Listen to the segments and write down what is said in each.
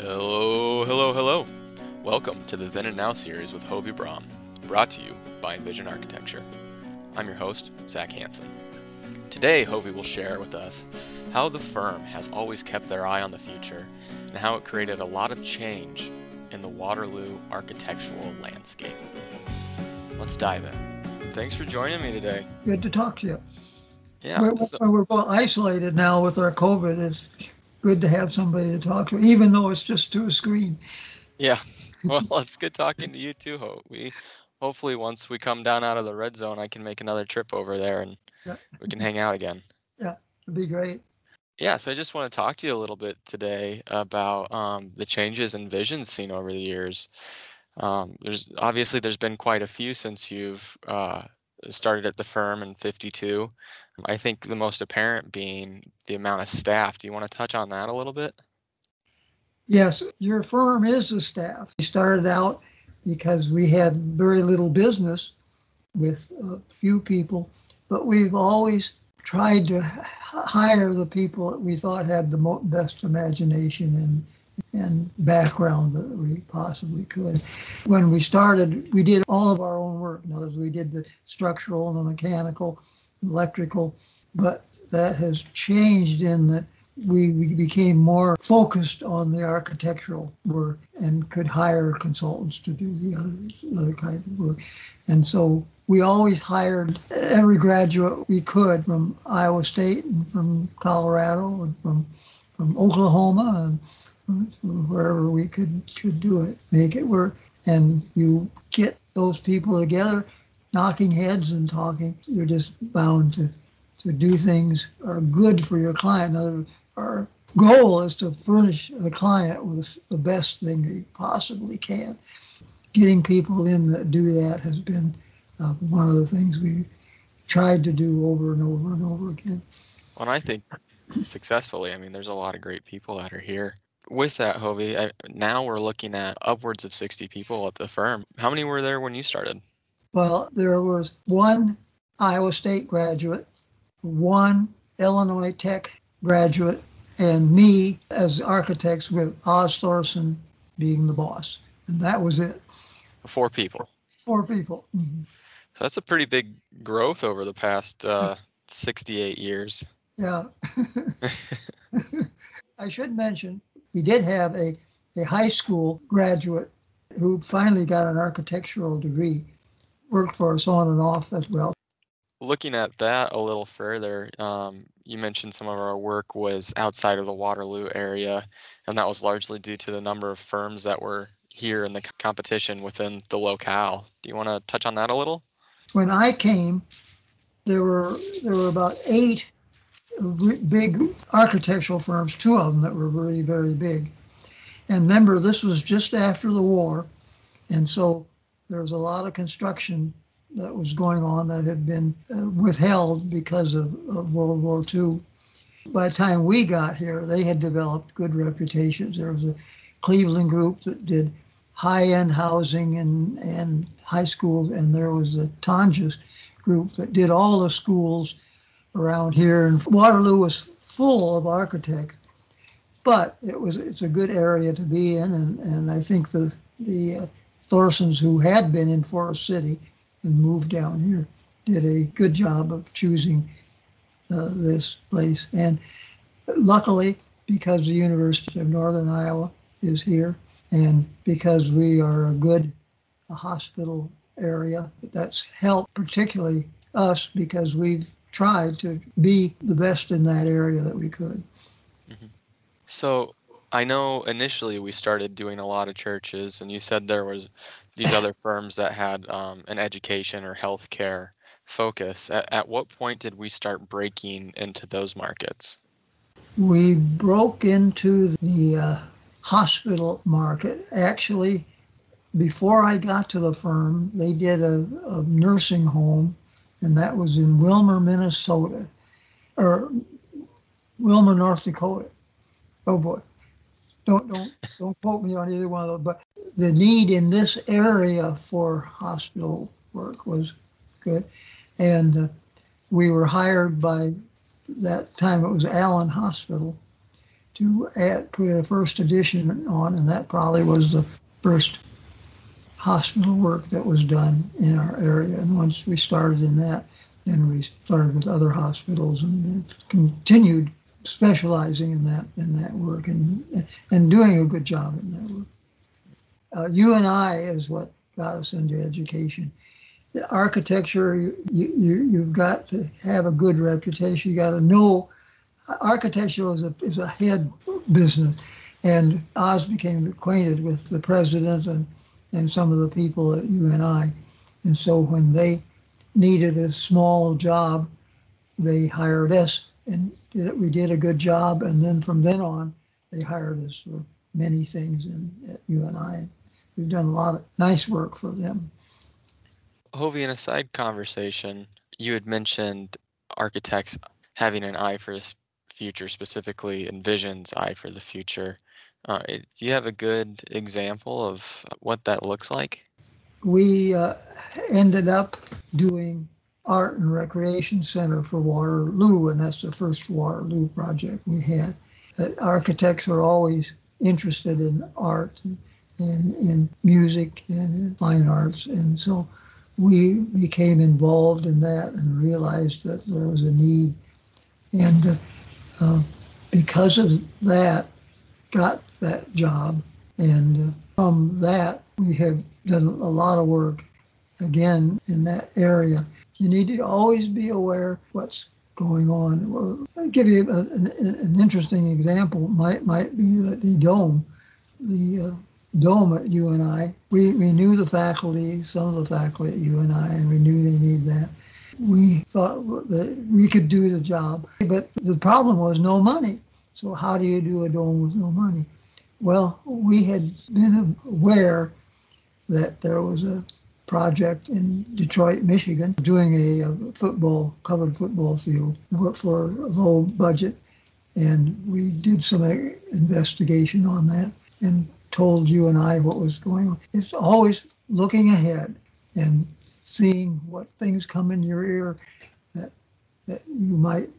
Hello, hello, hello. Welcome to the Then and Now series with Hovey Brom, brought to you by Envision Architecture. I'm your host, Zach Hansen. Today, Hovey will share with us how the firm has always kept their eye on the future and how it created a lot of change in the Waterloo architectural landscape. Let's dive in. Thanks for joining me today. Good to talk to you. Yeah, We're, so- we're both isolated now with our COVID. It's good to have somebody to talk to, even though it's just through a screen. Yeah. Well, it's good talking to you too, Ho. We hopefully once we come down out of the red zone, I can make another trip over there and Yeah. we can hang out again. Yeah, it'd be great. Yeah, so I just want to talk to you a little bit today about um, the changes and visions seen over the years. Um, there's obviously there's been quite a few since you've uh, started at the firm in '52. I think the most apparent being the amount of staff. Do you want to touch on that a little bit? Yes, your firm is the staff. We started out because we had very little business with a few people, but we've always tried to hire the people that we thought had the mo- best imagination and and background that we possibly could. When we started, we did all of our own work. In other words, we did the structural and the mechanical, electrical, but that has changed in that we, we became more focused on the architectural work and could hire consultants to do the other, other kind of work. And so we always hired every graduate we could from Iowa State and from Colorado and from, from Oklahoma and wherever we could, could do it, make it work. And you get those people together, knocking heads and talking, you're just bound to, to do things are good for your client. Our goal is to furnish the client with the best thing they possibly can. Getting people in that do that has been uh, one of the things we tried to do over and over and over again. Well, and I think successfully. I mean, there's a lot of great people that are here. With that, Hovey, I, now we're looking at upwards of 60 people at the firm. How many were there when you started? Well, there was one Iowa State graduate, one Illinois Tech graduate, and me as architects with Oz Thorson being the boss. And that was it. Four people. Four people. Mhm. So that's a pretty big growth over the past uh, 68 years. Yeah. I should mention, we did have a, a high school graduate who finally got an architectural degree, worked for us on and off as well. Looking at that a little further, um, you mentioned some of our work was outside of the Waterloo area, and that was largely due to the number of firms that were here in the competition within the locale. Do you want to touch on that a little? When I came, there were there were about eight big architectural firms, two of them that were very very big. And remember, this was just after the war, and so there was a lot of construction that was going on that had been uh, withheld because of, of World War II. By the time we got here, they had developed good reputations. There was a Cleveland group that did high-end housing and, and high schools, and there was the Tonjas group that did all the schools around here. And Waterloo was full of architects, but it was it's a good area to be in, and, and I think the the uh, Thorsons who had been in Forest City and moved down here did a good job of choosing uh, this place. And luckily, because the University of Northern Iowa is here, and because we are a good uh, hospital area, that's helped particularly us because we've tried to be the best in that area that we could. So I know initially we started doing a lot of churches, and you said there was these other firms that had um, an education or healthcare focus. At, at what point did we start breaking into those markets? We broke into the uh, hospital market. Actually, before I got to the firm, they did a, a nursing home, and that was in Willmar, Minnesota, or Wilmer, North Dakota. Oh boy, don't don't don't quote me on either one of those. But the need in this area for hospital work was good, and uh, we were hired by that time it was Allen Hospital to add, put a first edition on, and that probably was the first hospital work that was done in our area. And once we started in that, then we started with other hospitals and continued specializing in that in that work and and doing a good job in that work. Uh, UNI is what got us into education. The architecture, you, you, you've got to have a good reputation. You got to know architecture is a, is a head business. And Oz became acquainted with the president and, and some of the people at UNI. And so when they needed a small job, they hired us and did, we did a good job. And then from then on, they hired us for many things in, at UNI. We've done a lot of nice work for them. Hovey, in a side conversation, you had mentioned architects having an eye for the future, specifically Envision's eye for the future. Uh, do you have a good example of what that looks like? We uh, ended up doing art and recreation center for Waterloo, and that's the first Waterloo project we had. Uh, architects are always interested in art and, and in music and in fine arts, and so we became involved in that and realized that there was a need. And uh, uh, because of that, got that job. And uh, from that, we have done a lot of work again in that area. You need to always be aware what's going on. I'll give you a, an, an, interesting example. Might might be the, the dome, the uh, dome at UNI. We we knew the faculty, some of the faculty at UNI, and I and we knew they need that. We thought that we could do the job, but the problem was no money. So how do you do a dome with no money? Well, we had been aware that there was a project in Detroit, Michigan, doing a, football, covered football field for a low budget. And we did some uh, investigation on that and told UNI what was going on. It's always looking ahead and seeing what things come in your ear that, that you might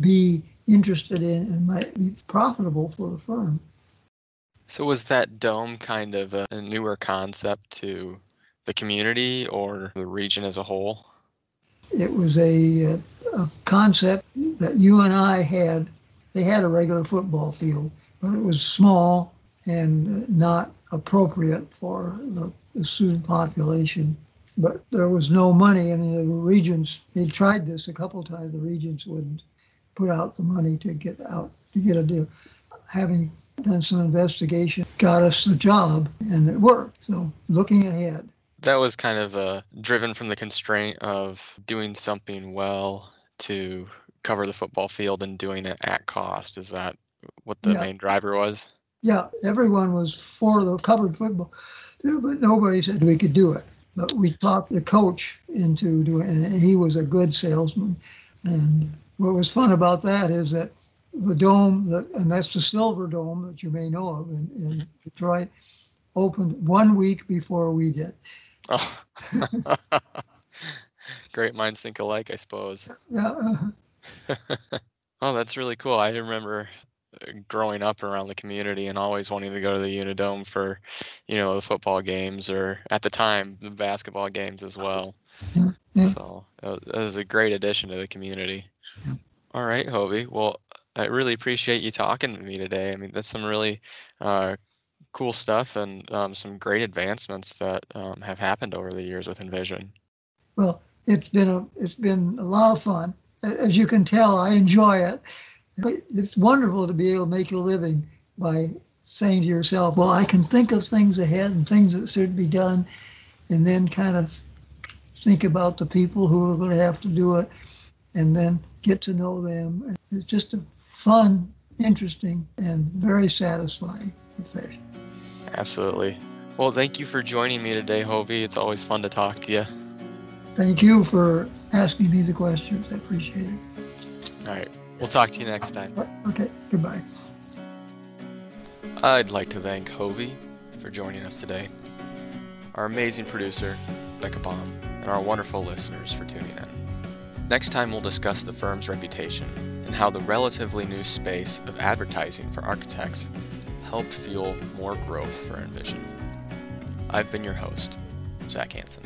be interested in and might be profitable for the firm. So was that dome kind of a, a newer concept to the community or the region as a whole? It was a, uh, a concept that UNI had. They had a regular football field, but it was small and not appropriate for the, the student population. But there was no money. Mean, the regents, they tried this a couple times. The regents wouldn't put out the money to get out, to get a deal. Having done some investigation, got us the job, and it worked. So looking ahead. That was kind of uh, driven from the constraint of doing something well to cover the football field and doing it at cost. Is that what the yeah. main driver was? Yeah, everyone was for the covered football, but nobody said we could do it. But we talked the coach into doing it, and he was a good salesman. And what was fun about that is that the dome, that, and that's the Silver Dome that you may know of in, in Detroit, opened one week before we did. Oh. Great minds think alike, I suppose. Yeah. oh, that's really cool. I remember uh, growing up around the community and always wanting to go to the Unidome for, you know, the football games or at the time the basketball games as well. Yeah, yeah. So it was a great addition to the community. Yeah. All right, Hovey. Well, I really appreciate you talking to me today. I mean, that's some really uh, cool stuff and um, some great advancements that um, have happened over the years with Envision. Well, it's been a it's been a lot of fun. As you can tell, I enjoy it. It's wonderful to be able to make a living by saying to yourself, "Well, I can think of things ahead and things that should be done," and then kind of think about the people who are going to have to do it, and then get to know them. It's just a fun, interesting, and very satisfying profession. Absolutely. Well, thank you for joining me today, Hovey. It's always fun to talk to you. Thank you for asking me the questions. I appreciate it. All right. We'll talk to you next time. Okay. Goodbye. I'd like to thank Hovey for joining us today, our amazing producer, Becca Baum, and our wonderful listeners for tuning in. Next time, we'll discuss the firm's reputation and how the relatively new space of advertising for architects helped fuel more growth for Envision. I've been your host, Zach Hanson.